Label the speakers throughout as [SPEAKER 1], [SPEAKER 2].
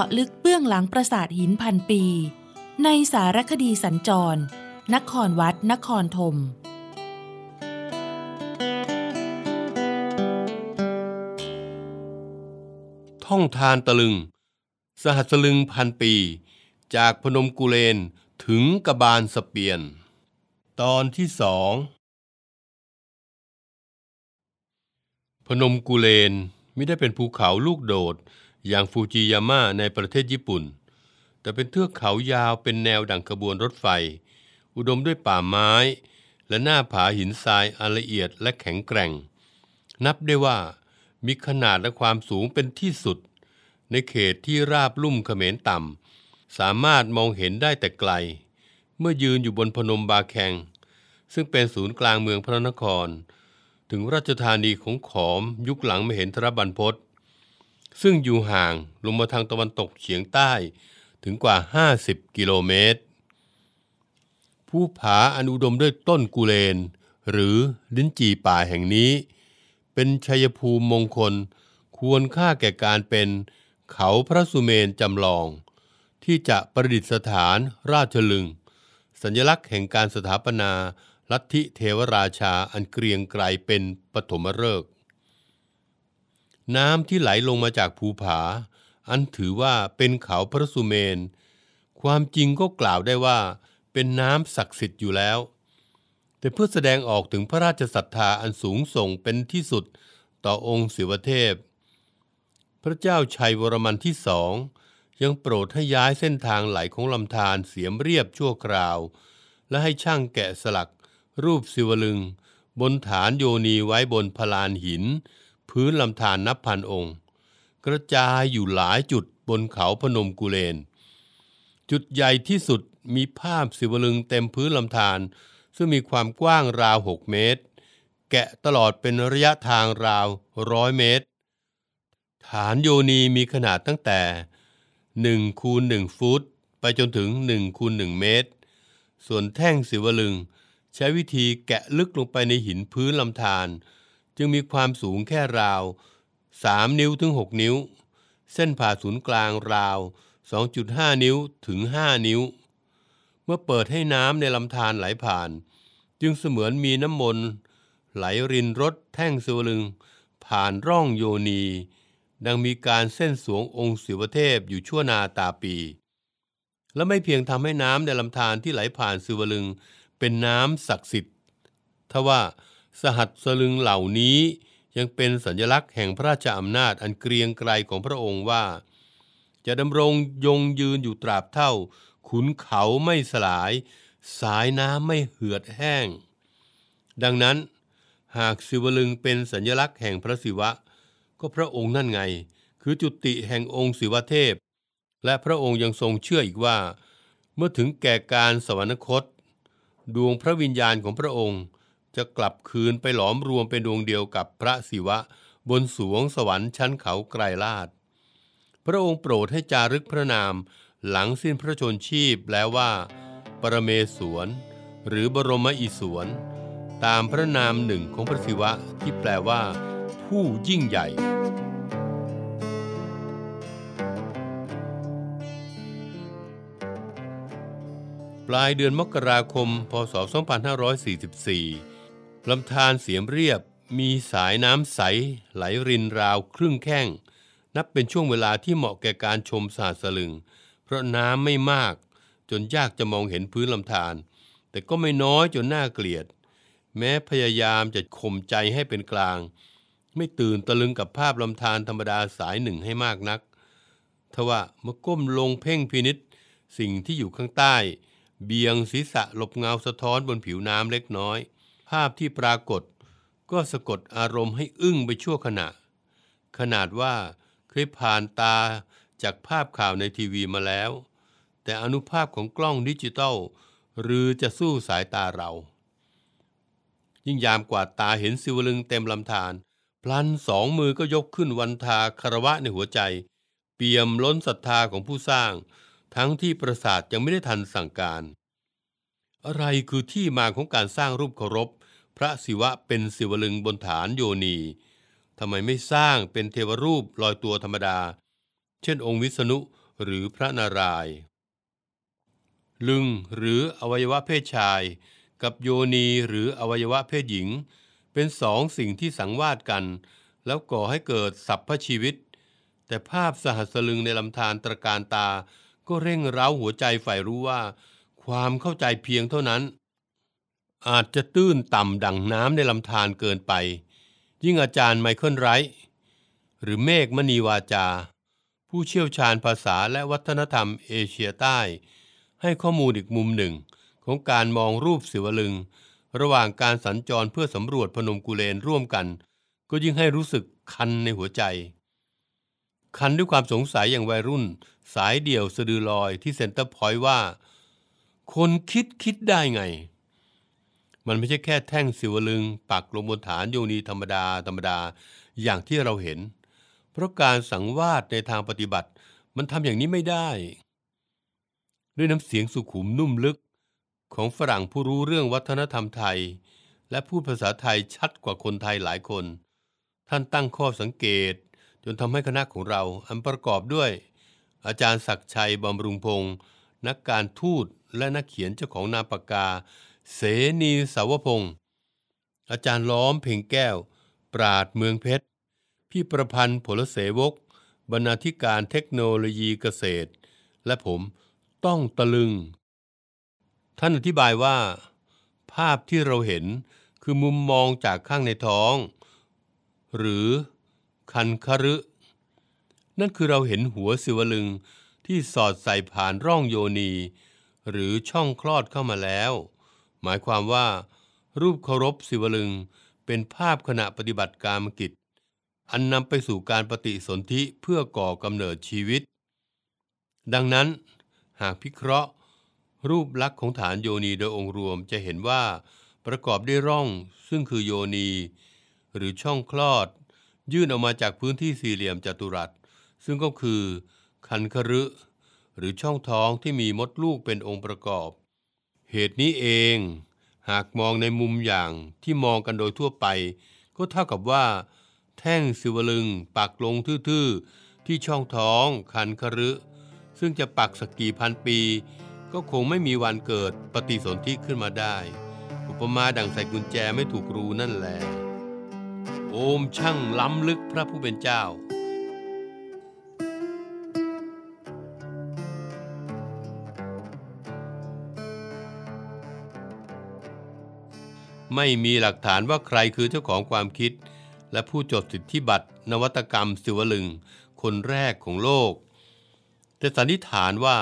[SPEAKER 1] าะลึกเบื้องหลังปราสาทหินพันปี ในสารคดีสัญจร นครวัด นครธม
[SPEAKER 2] ท่องทานตะลึง สหัสลึงพันปี จากพนมกุเลนถึงกบาลสเปียน ตอนที่สองพนมกุเลนไม่ได้เป็นภูเขาลูกโดด อย่างฟูจิยาม่าในประเทศญี่ปุ่น แต่เป็นเทือกเขายาวเป็นแนวดังขบวนรถไฟ อุดมด้วยป่าไม้ และหน้าผาหินทรายอันละเอียดและแข็งแกร่ง นับได้ว่ามีขนาดและความสูงเป็นที่สุด ในเขตที่ราบลุ่มเขมรต่ำ สามารถมองเห็นได้แต่ไกล เมื่อยืนอยู่บนพนมบาแคง ซึ่งเป็นศูนย์กลางเมืองพระนคร ถึงราชธานีของขอมยุคหลังมเห็นทรบันพศ ซึ่งอยู่ห่างลงมาทางตะวันตกเฉียงใต้ถึงกว่า 50 กิโลเมตรผู้ผาอันอุดมด้วยต้นกุเลน หรือลิ้นจี่ป่าแห่งนี้ เป็นชัยภูมิมงคลควรค่าแก่การเป็นเขาพระสุเมนจำลอง ที่จะประดิษฐานราชลึง สัญลักษณ์แห่งการสถาปนาลัทธิเทวราชาอันเกรียงไกรเป็นปฐมฤกษ์ น้ำที่ไหลลงมาจากภูผา อันถือว่าเป็นเขาพระสุเมน ความจริงก็กล่าวได้ว่า เป็นน้ำศักดิ์สิทธิ์อยู่แล้ว แต่เพื่อแสดงออกถึงพระราชศรัทธาอันสูงส่งเป็นที่สุดต่อองค์ศิวเทพ พระเจ้าชัยวรมันที่สองยังโปรดให้ย้ายเส้นทางไหลของลำธารเสียมเรียบชั่วคราว และให้ช่างแกะสลัก รูปศิวลึง บนฐานโยนีไว้บนพลานหิน พื้นลำธารนับพันองค์ กระจายอยู่หลายจุดบนเขาพนมกุเลน จุดใหญ่ที่สุดมีภาพศิวลึงเต็มพื้นลำธารซึ่งมีความกว้างราว 6 เมตร แกะตลอดเป็นระยะทางราวร้อยเมตร ฐานโยนีมีขนาดตั้งแต่1คูณ1ฟุต ไปจนถึง1คูณ1เมตร ส่วนแท่งศิวลึง ใช้วิธีแกะลึกลงไปในหินพื้นลำธาร จึงมีความสูงแค่ราว 3 นิ้วถึง 6 นิ้ว เส้นผ่าศูนย์กลางราว 2.5 นิ้วถึง 5 นิ้ว เมื่อเปิดให้น้ำในลำธารไหลผ่าน จึงเสมือนมีน้ำมนต์ไหลรินรถแท่งศิวลึง ผ่านร่องโยนี ดังมีการเส้นสวงองค์ศิวเทพอยู่ชั่วนาตาปี และไม่เพียงทำให้น้ำในลำธารที่ไหลผ่านศิวลึง เป็นน้ำศักดิ์สิทธิ์ทว่า สหัสสลึงเหล่านี้ยังเป็นสัญลักษณ์แห่งพระราชอำนาจอันเกรียงไกรของพระองค์ว่า จะดำรงยงยืนอยู่ตราบเท่า ขุนเขาไม่สลาย สายน้ำไม่เหือดแห้ง ดังนั้นหากศิวลึงเป็นสัญลักษณ์แห่งพระศิวะ ก็พระองค์นั่นไง คือจุติแห่งองค์ศิวเทพ และพระองค์ยังทรงเชื่ออีกว่า เมื่อถึงแก่การสวรรคต ดวงพระวิญญาณของพระองค์ จะกลับคืนไปหลอมรวมเป็นดวงเดียวกับพระศิวะ บนสวงสวรรค์ชั้นเขาไกรลาดพระองค์โปรดให้จารึกพระนาม หลังสิ้นพระชนชีพแล้วว่า ปรเมศวร หรือบรมอิศวร ตามพระนามหนึ่งของพระศิวะที่แปลว่า ผู้ยิ่งใหญ่ปลายเดือนมกราคม พศ 2544 ลำธารเสียมเรียบมีสายน้ำใสไหลรินราวครึ่งแข้ง นับเป็นช่วงเวลาที่เหมาะแก่การชมสาสลึง เพราะน้ำไม่มาก จนยากจะมองเห็นพื้นลำธารแต่ก็ไม่น้อยจนน่าเกลียด แม้พยายามจะข่มใจให้เป็นกลาง ไม่ตื่นตะลึงกับภาพลำธารธรรมดาสายหนึ่งให้มากนักทว่าเมื่อก้มลงเพ่งพินิษสิ่งที่อยู่ข้างใต้ เบียงศีรษะหลบเงาสะท้อนบนผิวน้ำเล็กน้อย ภาพที่ปรากฏ ก็สะกดอารมณ์ให้อึ้งไปชั่วขณะ ขนาดว่าขยผ่านตาจากภาพข่าวในทีวีมาแล้ว แต่อนุภาพของกล้องดิจิตอลหรือจะสู้สายตาเรา ยิ่งยามกว่าตาเห็นสิวลึงเต็มลำธารพลันสองมือก็ยกขึ้นวันทาคารวะในหัวใจ เปี่ยมล้นศรัทธาของผู้สร้าง ทั้งที่ประสาทยังไม่ได้ทันสั่งการ อะไรคือที่มาของการสร้างรูปเคารพ พระศิวะเป็นศิวลึงบนฐานโยนีทำไมไม่สร้างเป็นเทวรูปลอยตัวธรรมดา เช่นองค์วิษณุหรือพระนารายณ์ลึงหรืออวัยวะเพศชาย กับโยนีหรืออวัยวะเพศหญิง เป็นสองสิ่งที่สังวาสกัน แล้วก่อให้เกิดสัพพชีวิต แต่ภาพสหัสลึงในลำธารตรการตา ก็เร่งเร้าหัวใจฝ่ายรู้ว่า ความเข้าใจเพียงเท่านั้น อาจจะตื้นต่ำดังน้ำในลำธารเกินไป ยิ่งอาจารย์ไมเคิลไรท์หรือเมฆมณีวาจา ผู้เชี่ยวชาญภาษาและวัฒนธรรมเอเชียใต้ ให้ข้อมูลอีกมุมหนึ่ง ของการมองรูปศิวลึง ระหว่างการสัญจรเพื่อสำรวจพนมกุเลนร่วมกัน ก็ยิ่งให้รู้สึกคันในหัวใจ คันด้วยความสงสัยอย่างวัยรุ่น สายเดี่ยวสะดือลอยที่เซ็นเตอร์พอยต์ว่า คนคิดคิดได้ไง มันไม่ใช่แค่แท่งศิวลึงค์ ปักลงบนฐานโยนีธรรมดาธรรมดาอย่างที่เราเห็น เพราะการสังวาสในทางปฏิบัติ มันทำอย่างนี้ไม่ได้ ด้วยน้ำเสียงสุขุมนุ่มลึกของฝรั่งผู้รู้เรื่องวัฒนธรรมไทย และพูดภาษาไทยชัดกว่าคนไทยหลายคน ท่านตั้งข้อสังเกต จนทำให้คณะของเราอันประกอบด้วย อาจารย์ศักชัยบำรุงพงศ์ นักการทูตและนักเขียนเจ้าของนามปากกา เสนีสาวพงศ์อาจารย์ล้อมเพ่งแก้ว ปราดเมืองเพชร พี่ประพันธ์ผลเสวก บรรณาธิการเทคโนโลยีเกษตร และผมต้องตะลึง ท่านอธิบายว่า ภาพที่เราเห็นคือมุมมองจากข้างในท้อง หรือคันคฤนั่นคือเราเห็นหัวสิวลึง ที่สอดใส่ผ่านร่องโยนี หรือช่องคลอดเข้ามาแล้ว หมายความว่า รูปเคารพสิวลึงเป็นภาพขณะปฏิบัติการมกิจ อันนำไปสู่การปฏิสนธิเพื่อก่อกำเนิดชีวิต ดังนั้นหากพิเคราะห์ รูปลักษณ์ของฐานโยนีโดยองค์รวมจะเห็นว่าประกอบด้วยร่องซึ่งคือโยนี หรือช่องคลอด ยื่นออกมาจากพื้นที่สี่เหลี่ยมจัตุรัส ซึ่งก็คือ คันคฤหรือช่องท้องที่มีมดลูกเป็นองค์ประกอบ เหตุนี้เอง หากมองในมุมอย่างที่มองกันโดยทั่วไป ก็เท่ากับว่า แท่งสิวลึงปักลงทื่อๆ ที่ช่องท้องคันคฤซึ่งจะปักสักกี่พันปี ก็คงไม่มีวันเกิดปฏิสนธิขึ้นมาได้ อุปมาดังใส่กุญแจไม่ถูกรูนั่นแหละโอมช่างล้ำลึกพระผู้เป็นเจ้า ไม่มีหลักฐานว่าใครคือเจ้าของความคิด และผู้จดสิทธิบัตรนวัตกรรมสิวลึง คนแรกของโลก แต่สันนิษฐานว่า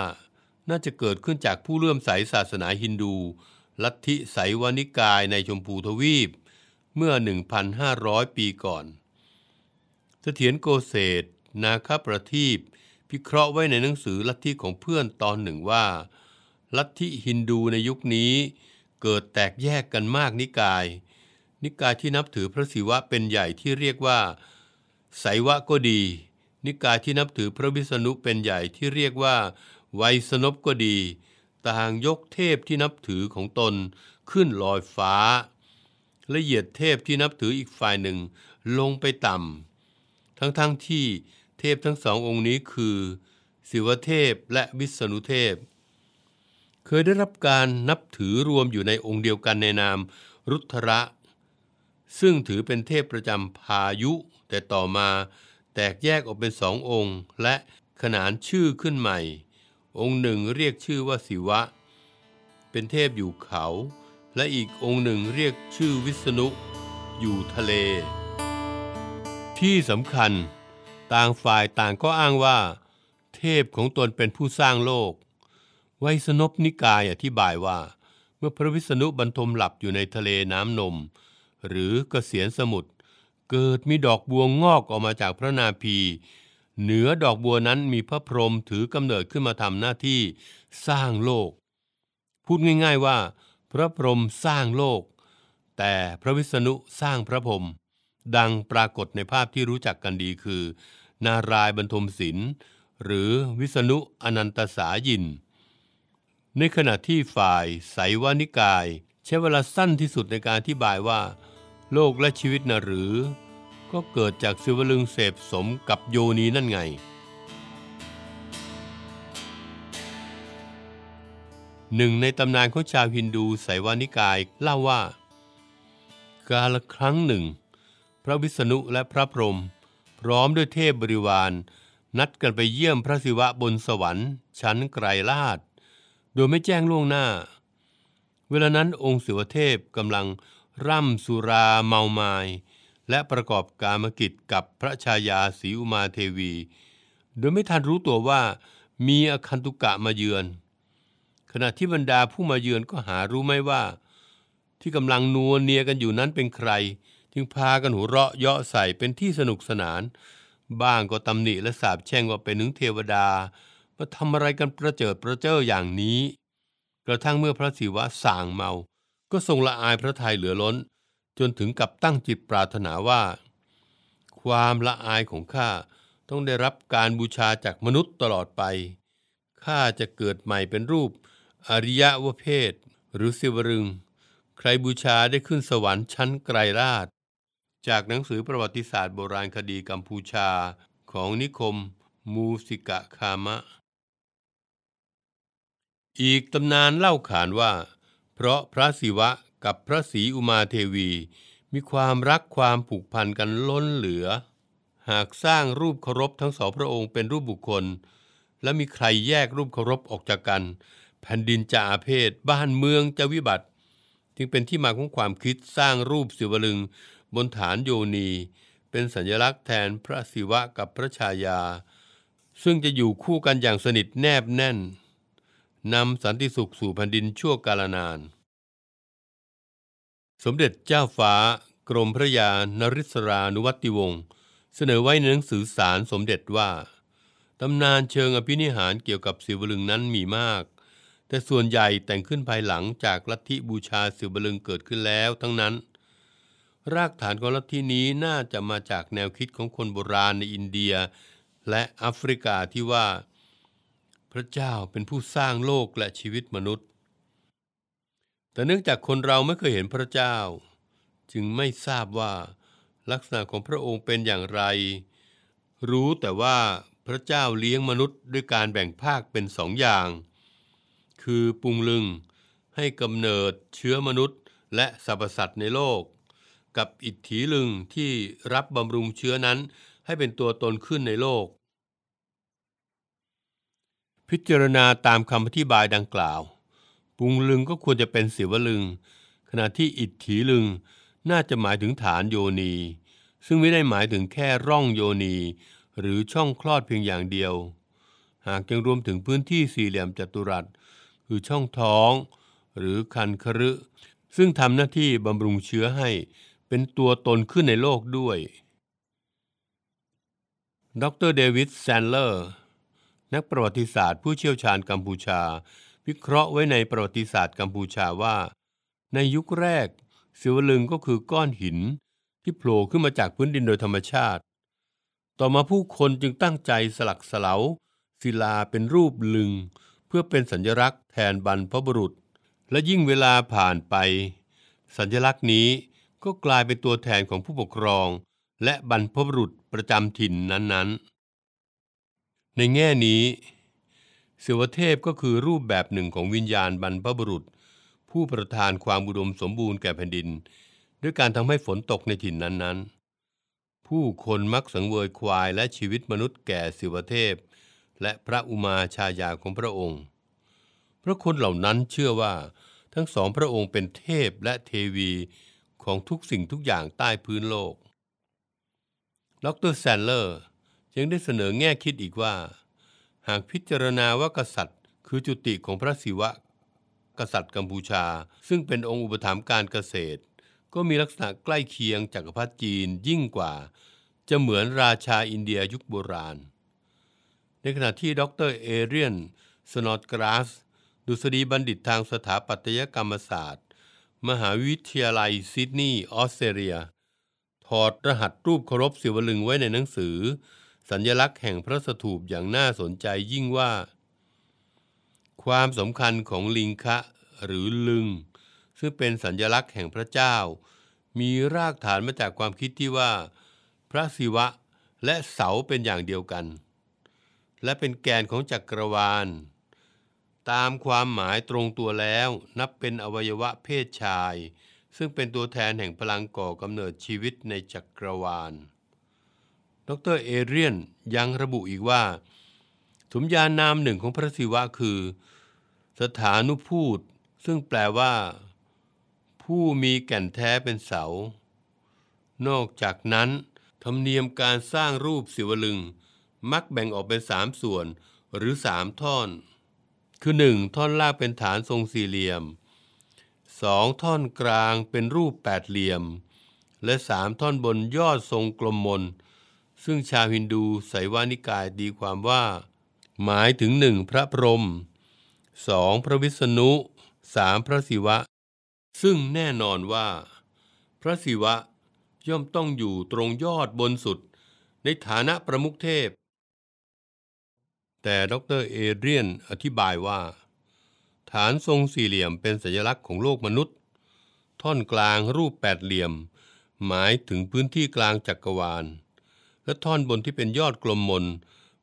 [SPEAKER 2] น่าจะเกิดขึ้นจากผู้เลื่อมใสศาสนาฮินดู ลัทธิไสวานิกายในชมพูทวีป เมื่อ 1,500 ปีก่อนเสถียรโกเศษนาคประทีปพิเคราะห์ไว้ในหนังสือลัทธิของเพื่อนตอนหนึ่งว่า ลัทธิฮินดูในยุคนี้ เกิดแตกแยกกันมากนิกาย นิกายที่นับถือพระศิวะเป็นใหญ่ที่เรียกว่าไสยวะก็ดี นิกายที่นับถือพระวิษณุเป็นใหญ่ที่เรียกว่าไวยสนบก็ดี ต่างยกเทพที่นับถือของตนขึ้นลอยฟ้าและเหยียดเทพที่นับถืออีกฝ่ายหนึ่งลงไปต่ำทั้งๆทที่เทพทั้งสององค์นี้คือ ศิวเทพและวิษณุเทพ เคยได้รับการนับถือรวมอยู่ในองค์เดียวกันในนามรุทระ ซึ่งถือเป็นเทพประจำพายุ แต่ต่อมาแตกแยกออกเป็นสององค์ และขนานชื่อขึ้นใหม่ องค์หนึ่งเรียกชื่อว่าศิวะ เป็นเทพอยู่เขา และอีกองค์หนึ่งเรียกชื่อวิษณุ อยู่ทะเล ที่สำคัญ ต่างฝ่ายต่างก็อ้างว่า เทพของตนเป็นผู้สร้างโลก ไวยสนบนิกายอธิบายว่า เมื่อพระวิษณุบรรทมหลับอยู่ในทะเลน้ำนม หรือกเกษียณสมุทรเกิดมีดอกบัวงอกออกมาจากพระนาภีเหนือดอกบัวนั้นมีพระพรหมถือกำเนิดขึ้นมาทำหน้าที่สร้างโลก พูดง่ายๆว่า พระพรหมสร้างโลก แต่พระวิษณุสร้างพระพรหมดังปรากฏในภาพที่รู้จักกันดีคือ นารายบรรทมศิลป์หรือวิษณุอนันตสายิน ในขณะที่ฝ่ายไสยวานิกาย ใช้เวลาสั้นที่สุดในการอธิบายว่า โลกและชีวิตนะหรือ ก็เกิดจากสิวลึงเสพสมกับโยนีนั่นไง หนึ่งในตำนานของชาวฮินดูไสยวานิกายเล่าว่า กาลครั้งหนึ่ง พระวิษณุและพระพรหมพร้อมด้วยเทพบริวาร นัดกันไปเยี่ยมพระศิวะบนสวรรค์ชั้นไกรลาด โดยไม่แจ้งล่วงหน้า เวลานั้นองค์ศิวเทพกำลังร่ำสุราเมาไมาย และประกอบการมกิจกับพระชายาศรีอุมาเทวี โดยไม่ทันรู้ตัวว่ามีอคันตุกะมาเยือน ขณะที่บรรดาผู้มาเยือนก็หารู้ไม่ว่า ที่กำลังนัวเนียกันอยู่นั้นเป็นใคร จึงพากันหัวเราะเยาะใส่เป็นที่สนุกสนาน บ้างก็ตำหนิและสาบแช่งว่าเป็นถึงเทวดา มาทำอะไรกันประเจิดประเจ้ออย่างนี้ กระทั่งเมื่อพระศิวะส่างเมา ก็ทรงละอายพระทัยเหลือล้น จนถึงกับตั้งจิตปรารถนาว่า ความละอายของข้าต้องได้รับการบูชาจากมนุษย์ตลอดไป ข้าจะเกิดใหม่เป็นรูป อริยวเพศ หรือสิวรึง ใครบูชาได้ขึ้นสวรรค์ชั้นไกรราช จากหนังสือประวัติศาสตร์โบราณคดีกัมพูชาของนิคม มูสิกะคามะ อีกตำนานเล่าขานว่า เพราะพระศิวะกับพระศรีอุมาเทวี มีความรักความผูกพันกันล้นเหลือ หากสร้างรูปเคารพทั้งสองพระองค์เป็นรูปบุคคล และมีใครแยกรูปเคารพออกจากกัน แผ่นดินจะอาเพศบ้านเมืองจะวิบัติ จึงเป็นที่มาของความคิดสร้างรูปศิวลึงบนฐานโยนี เป็นสัญลักษณ์แทนพระศิวะกับพระชายา ซึ่งจะอยู่คู่กันอย่างสนิทแนบแน่น นำสันติสุขสู่แผ่นดินชั่วกาลนาน สมเด็จเจ้าฟ้ากรมพระยานริศรานุวัติวงศ์เสนอไว้ในหนังสือสารสมเด็จว่าตำนานเชิงอภินิหารเกี่ยวกับศิวลึงนั้นมีมาก แต่ส่วนใหญ่แต่งขึ้นภายหลังจากลัทธิบูชาศิวลึงเกิดขึ้นแล้วทั้งนั้น รากฐานของลัทธินี้น่าจะมาจากแนวคิดของคนโบราณในอินเดีย และแอฟริกาที่ว่า พระเจ้าเป็นผู้สร้างโลกและชีวิตมนุษย์ แต่เนื่องจากคนเราไม่เคยเห็นพระเจ้า จึงไม่ทราบว่าลักษณะของพระองค์เป็นอย่างไร รู้แต่ว่าพระเจ้าเลี้ยงมนุษย์ด้วยการแบ่งภาคเป็นสองอย่าง คือปุงลึงให้กำเนิดเชื้อมนุษย์และสรรพสัตว์ในโลก กับอิทธิลึงที่รับบำรุงเชื้อนั้นให้เป็นตัวตนขึ้นในโลก พิจารณาตามคำอธิบายดังกล่าว ปุงลึงก็ควรจะเป็นศิวลึง ขณะที่อิทธิลึงน่าจะหมายถึงฐานโยนี ซึ่งไม่ได้หมายถึงแค่ร่องโยนี หรือช่องคลอดเพียงอย่างเดียว หากยังรวมถึงพื้นที่สี่เหลี่ยมจัตุรัส คือช่องท้อง หรือคันครึซึ่งทำหน้าที่บำรุงเชื้อให้เป็นตัวตนขึ้นในโลกด้วย ดรเดวิดแซนเลอร์ นักประวัติศาสตร์ผู้เชี่ยวชาญกัมพูชา วิเคราะห์ไว้ในประวัติศาสตร์กัมพูชาว่า ในยุคแรกศิวลึงก็คือก้อนหินที่โผล่ขึ้นมาจากพื้นดินโดยธรรมชาติ ต่อมาผู้คนจึงตั้งใจสลักสลาศิลาเป็นรูปลึง เพื่อเป็นสัญลักษณ์แทนบรรพบุรุษ และยิ่งเวลาผ่านไป สัญลักษณ์นี้ก็กลายเป็นตัวแทนของผู้ปกครอง และบรรพบุรุษประจำถิ่นนั้นๆ ในแง่นี้เสวเทพก็คือรูปแบบหนึ่งของวิญญาณบรรพบุรุษ ผู้ประทานความอุดมสมบูรณ์แก่แผ่นดิน ด้วยการทำให้ฝนตกในถิ่นนั้นๆ ผู้คนมักสังเวยควายและชีวิตมนุษย์แก่สิวเทพ และพระอุมาชายาของพระองค์เพราะคนเหล่านั้นเชื่อว่าทั้งสองพระองค์เป็นเทพและเทวีของทุกสิ่งทุกอย่างใต้พื้นโลก ดรแซนเลอร์ ยังได้เสนอแง่คิดอีกว่า หากพิจารณาว่ากษัตริย์ คือจุติของพระศิวะ กษัตริย์กัมพูชา ซึ่งเป็นองค์อุปถัมภ์การเกษตร ก็มีลักษณะใกล้เคียงจักรพรรดิจีนยิ่งกว่า จะเหมือนราชาอินเดียยุคโบราณ ในขณะที่ดรเอเรียนสนอตกราส ดุษฎีบัณฑิตทางสถาปัตยกรรมศาสตร์ มหาวิทยาลัยซิดนีย์ออสเตรเลียถอดรหัสรูปเคารพศิวลึงไว้ในหนังสือ สัญลักษณ์แห่งพระสถูปอย่างน่าสนใจยิ่งว่า ความสำคัญของลิงคะหรือลึง ซึ่งเป็นสัญลักษณ์แห่งพระเจ้า มีรากฐานมาจากความคิดที่ว่า พระศิวะและเสาเป็นอย่างเดียวกัน และเป็นแกนของจักรวาล ตามความหมายตรงตัวแล้วนับเป็นอวัยวะเพศชาย ซึ่งเป็นตัวแทนแห่งพลังก่อกำเนิดชีวิตในจักรวาล ดรเอเรียนยังระบุอีกว่า สมญานามหนึ่งของพระศิวะคือ สถานุพูดซึ่งแปลว่า ผู้มีแก่นแท้เป็นเสา นอกจากนั้น ธรรมเนียมการสร้างรูปศิวลึง มักแบ่งออกเป็นสามส่วนหรือสามท่อน คือหนึ่งท่อนล่างเป็นฐานทรงสี่เหลี่ยมสองท่อนกลางเป็นรูปแปดเหลี่ยม และสามท่อนบนยอดทรงกลมมน ซึ่งชาวฮินดูไสวานิกายดีความว่า หมายถึงหนึ่งพระพรหมสองพระวิษณุสามพระศิวะ ซึ่งแน่นอนว่า พระศิวะย่อมต้องอยู่ตรงยอดบนสุด ในฐานะประมุขเทพ แต่ดรเอเดรียนอธิบายว่า ฐานทรงสี่เหลี่ยมเป็นสัญลักษณ์ของโลกมนุษย์ ท่อนกลางรูปแปดเหลี่ยม หมายถึงพื้นที่กลางจักรวาล และท่อนบนที่เป็นยอดกลมมน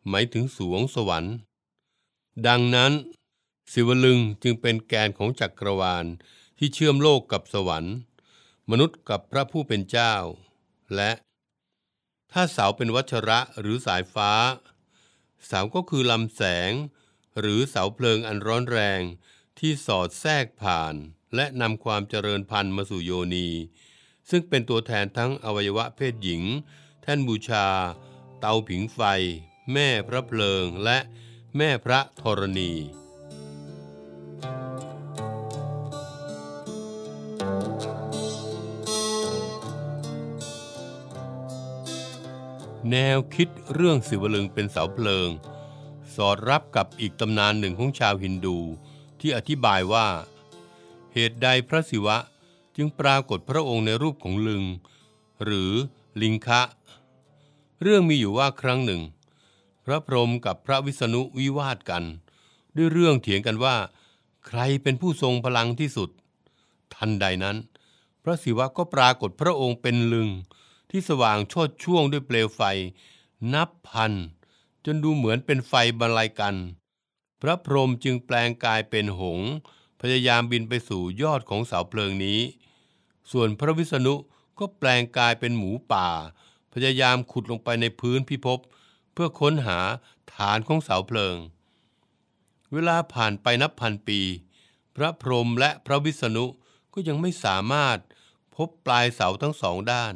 [SPEAKER 2] หมายถึงสวงสวรรค์ ดังนั้นศิวลึงจึงเป็นแกนของจักรวาลที่เชื่อมโลกกับสวรรค์ มนุษย์กับพระผู้เป็นเจ้า และ ถ้าเสาเป็นวัชระหรือสายฟ้า เสาก็คือลำแสง หรือเสาเพลิงอันร้อนแรงที่สอดแทรกผ่าน และนำความเจริญพันธุ์มาสู่โยนี ซึ่งเป็นตัวแทนทั้งอวัยวะเพศหญิง แท่นบูชา เตาผิงไฟ แม่พระเพลิงและแม่พระธรณีแนวคิดเรื่องสิวลึงเป็นเสาเพลิง สอดรับกับอีกตำนานหนึ่งของชาวฮินดู ที่อธิบายว่า เหตุใดพระศิวะจึงปรากฏพระองค์ในรูปของลึง หรือ ลิงคะ เรื่องมีอยู่ว่าครั้งหนึ่ง พระพรหมกับพระวิษณุวิวาทกัน ด้วยเรื่องเถียงกันว่า ใครเป็นผู้ทรงพลังที่สุด ทันใดนั้น พระศิวะก็ปรากฏพระองค์เป็นลึง ที่สว่างชดช่วงด้วยเปลวไฟ นับพัน จนดูเหมือนเป็นไฟบรรลัยกัน พระพรหมจึงแปลงกายเป็นหงส์พยายามบินไปสู่ยอดของเสาเพลิงนี้ ส่วนพระวิษณุ ก็แปลงกายเป็นหมูป่า พยายามขุดลงไปในพื้นพิภพเพื่อค้นหาฐานของเสาเพลิง เวลาผ่านไปนับพันปี พระพรหมและพระวิษณุก็ยังไม่สามารถพบปลายเสาทั้งสองด้าน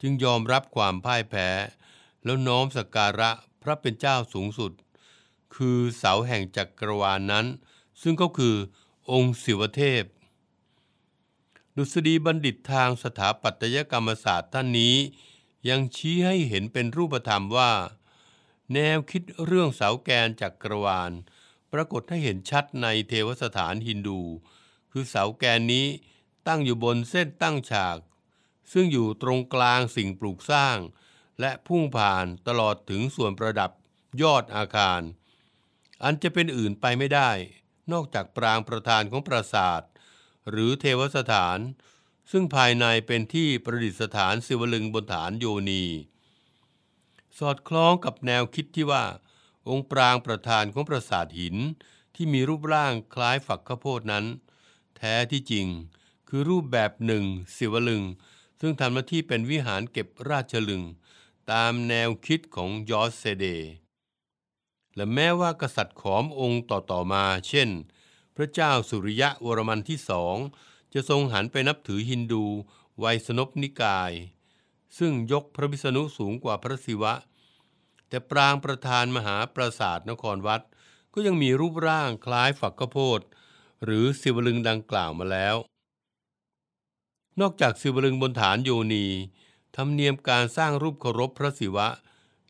[SPEAKER 2] จึงยอมรับความพ่ายแพ้ แล้วน้อมสักการะพระเป็นเจ้าสูงสุด คือเสาแห่งจักรวาลนนั้น ซึ่งก็คือองค์ศิวเทพ ดุษฎีบัณฑิตทางสถาปัตยกรรมศาสตร์ท่านนี้ ยังชี้ให้เห็นเป็นรูปธรรมว่า แนวคิดเรื่องเสาแกนจักรวาล ปรากฏให้เห็นชัดในเทวสถานฮินดู คือเสาแกนนี้ตั้งอยู่บนเส้นตั้งฉาก ซึ่งอยู่ตรงกลางสิ่งปลูกสร้าง และพุ่งผ่านตลอดถึงส่วนประดับยอดอาคาร อันจะเป็นอื่นไปไม่ได้ นอกจากปรางประธานของปราสาท หรือเทวสถาน ซึ่งภายในเป็นที่ประดิษฐานศิวลึงบนฐานโยนี สอดคล้องกับแนวคิดที่ว่า องค์ปรางประธานของปราสาทหินที่มีรูปร่างคล้ายฝักข้าวโพดนั้น แท้ที่จริงคือรูปแบบหนึ่งศิวลึง ซึ่งทำหน้าที่เป็นวิหารเก็บราชลึง ตามแนวคิดของยอสเซเดและแม้ว่ากษัตริย์ขอมองค์ต่อๆมา เช่น พระเจ้าสุริยะวรมันที่สองจะทรงหันไปนับถือฮินดูไวยสนพนิกาย ซึ่งยกพระวิษณุสูงกว่าพระศิวะ แต่ปรางประธานมหาปราสาทนครวัด ก็ยังมีรูปร่างคล้ายฝักข้าวโพดหรือศิวลึงดังกล่าวมาแล้ว นอกจากศิวลึงบนฐานโยนีธรรมเนียมการสร้างรูปเคารพพระศิวะ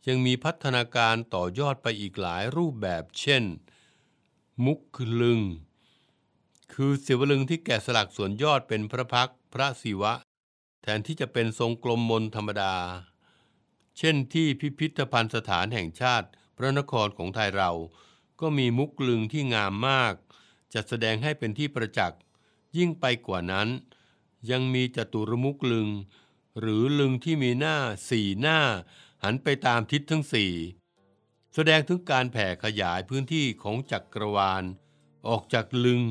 [SPEAKER 2] ยังมีพัฒนาการต่อยอดไปอีกหลายรูปแบบเช่น มุกลึง คือศิวลึงที่แกะสลักส่วนยอดเป็นพระพักพระศิวะ แทนที่จะเป็นทรงกลมมนธรรมดา เช่นที่พิพิธภัณฑ์สถานแห่งชาติ พระนครของไทยเรา ก็มีมุกลึงที่งามมาก จัดแสดงให้เป็นที่ประจักษ์ยิ่งไปกว่านั้น ยังมีจตุรมุกลึง หรือลึงที่มีหน้าสี่หน้า หันไปตามทิศทั้งสี่แสดงถึงการแผ่ขยายพื้นที่ของจักรวาล ออกจากลึง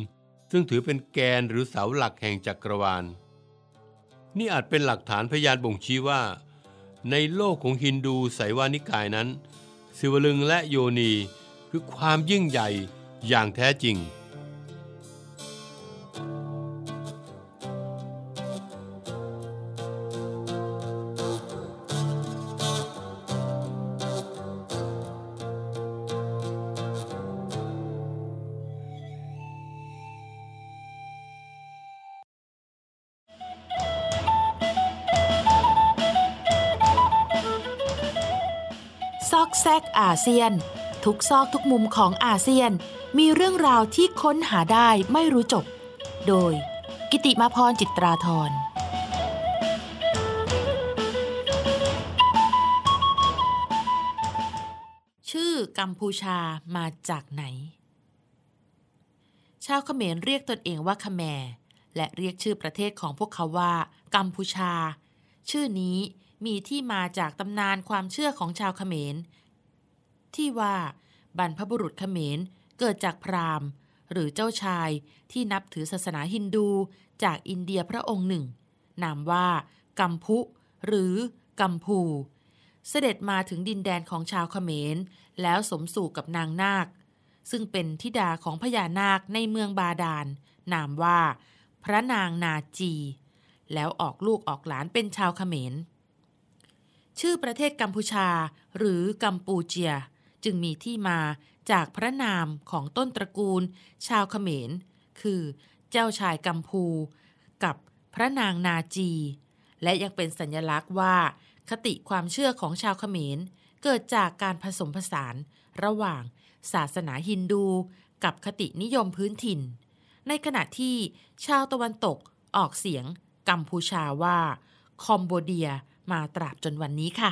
[SPEAKER 2] ซึ่งถือเป็นแกนหรือเสาหลักแห่งจักรวาล นี่อาจเป็นหลักฐานพยานบ่งชี้ว่า ในโลกของฮินดูไสยวานิกายนั้น สิวลึงและโยนีคือความยิ่งใหญ่อย่างแท้จริง
[SPEAKER 1] อกแซกอาเซียน ทุกซอกทุกมุมของอาเซียน มีเรื่องราวที่ค้นหาได้ไม่รู้จบ โดย กิติมาพรจิตราธรชื่อกัมพูชามาจากไหน ชาวเขมรเรียกตนเองว่าขแมรและเรียกชื่อประเทศของพวกเขาว่า กัมพูชา ชื่อนี้มีที่มาจากตำนานความเชื่อของชาวเขมร ที่ว่าบรรพบุรุษเขมรเกิดจากพราหมณ์ หรือเจ้าชายที่นับถือศาสนาฮินดูจากอินเดียพระองค์หนึ่ง นามว่า กัมพุ หรือกัมพู เสด็จมาถึงดินแดนของชาวเขมร แล้วสมสู่กับนางนาค ซึ่งเป็นธิดาของพญานาคในเมืองบาดาล นามว่า พระนางนาจี แล้วออกลูกออกหลานเป็นชาวเขมร ชื่อประเทศกัมพูชา หรือกัมปูเจีย จึงมีที่มาจากพระนามของต้นตระกูล ชาวเขมร คือเจ้าชายกัมพู กับพระนางนาจี และยังเป็นสัญลักษณ์ว่า คติความเชื่อของชาวเขมร เกิดจากการผสมผสาน ระหว่างศาสนาฮินดู กับคตินิยมพื้นถิ่น ในขณะที่ชาวตะวันตกออกเสียงกัมพูชาว่า คอมโบเดียมาตราบจนวันนี้ค่ะ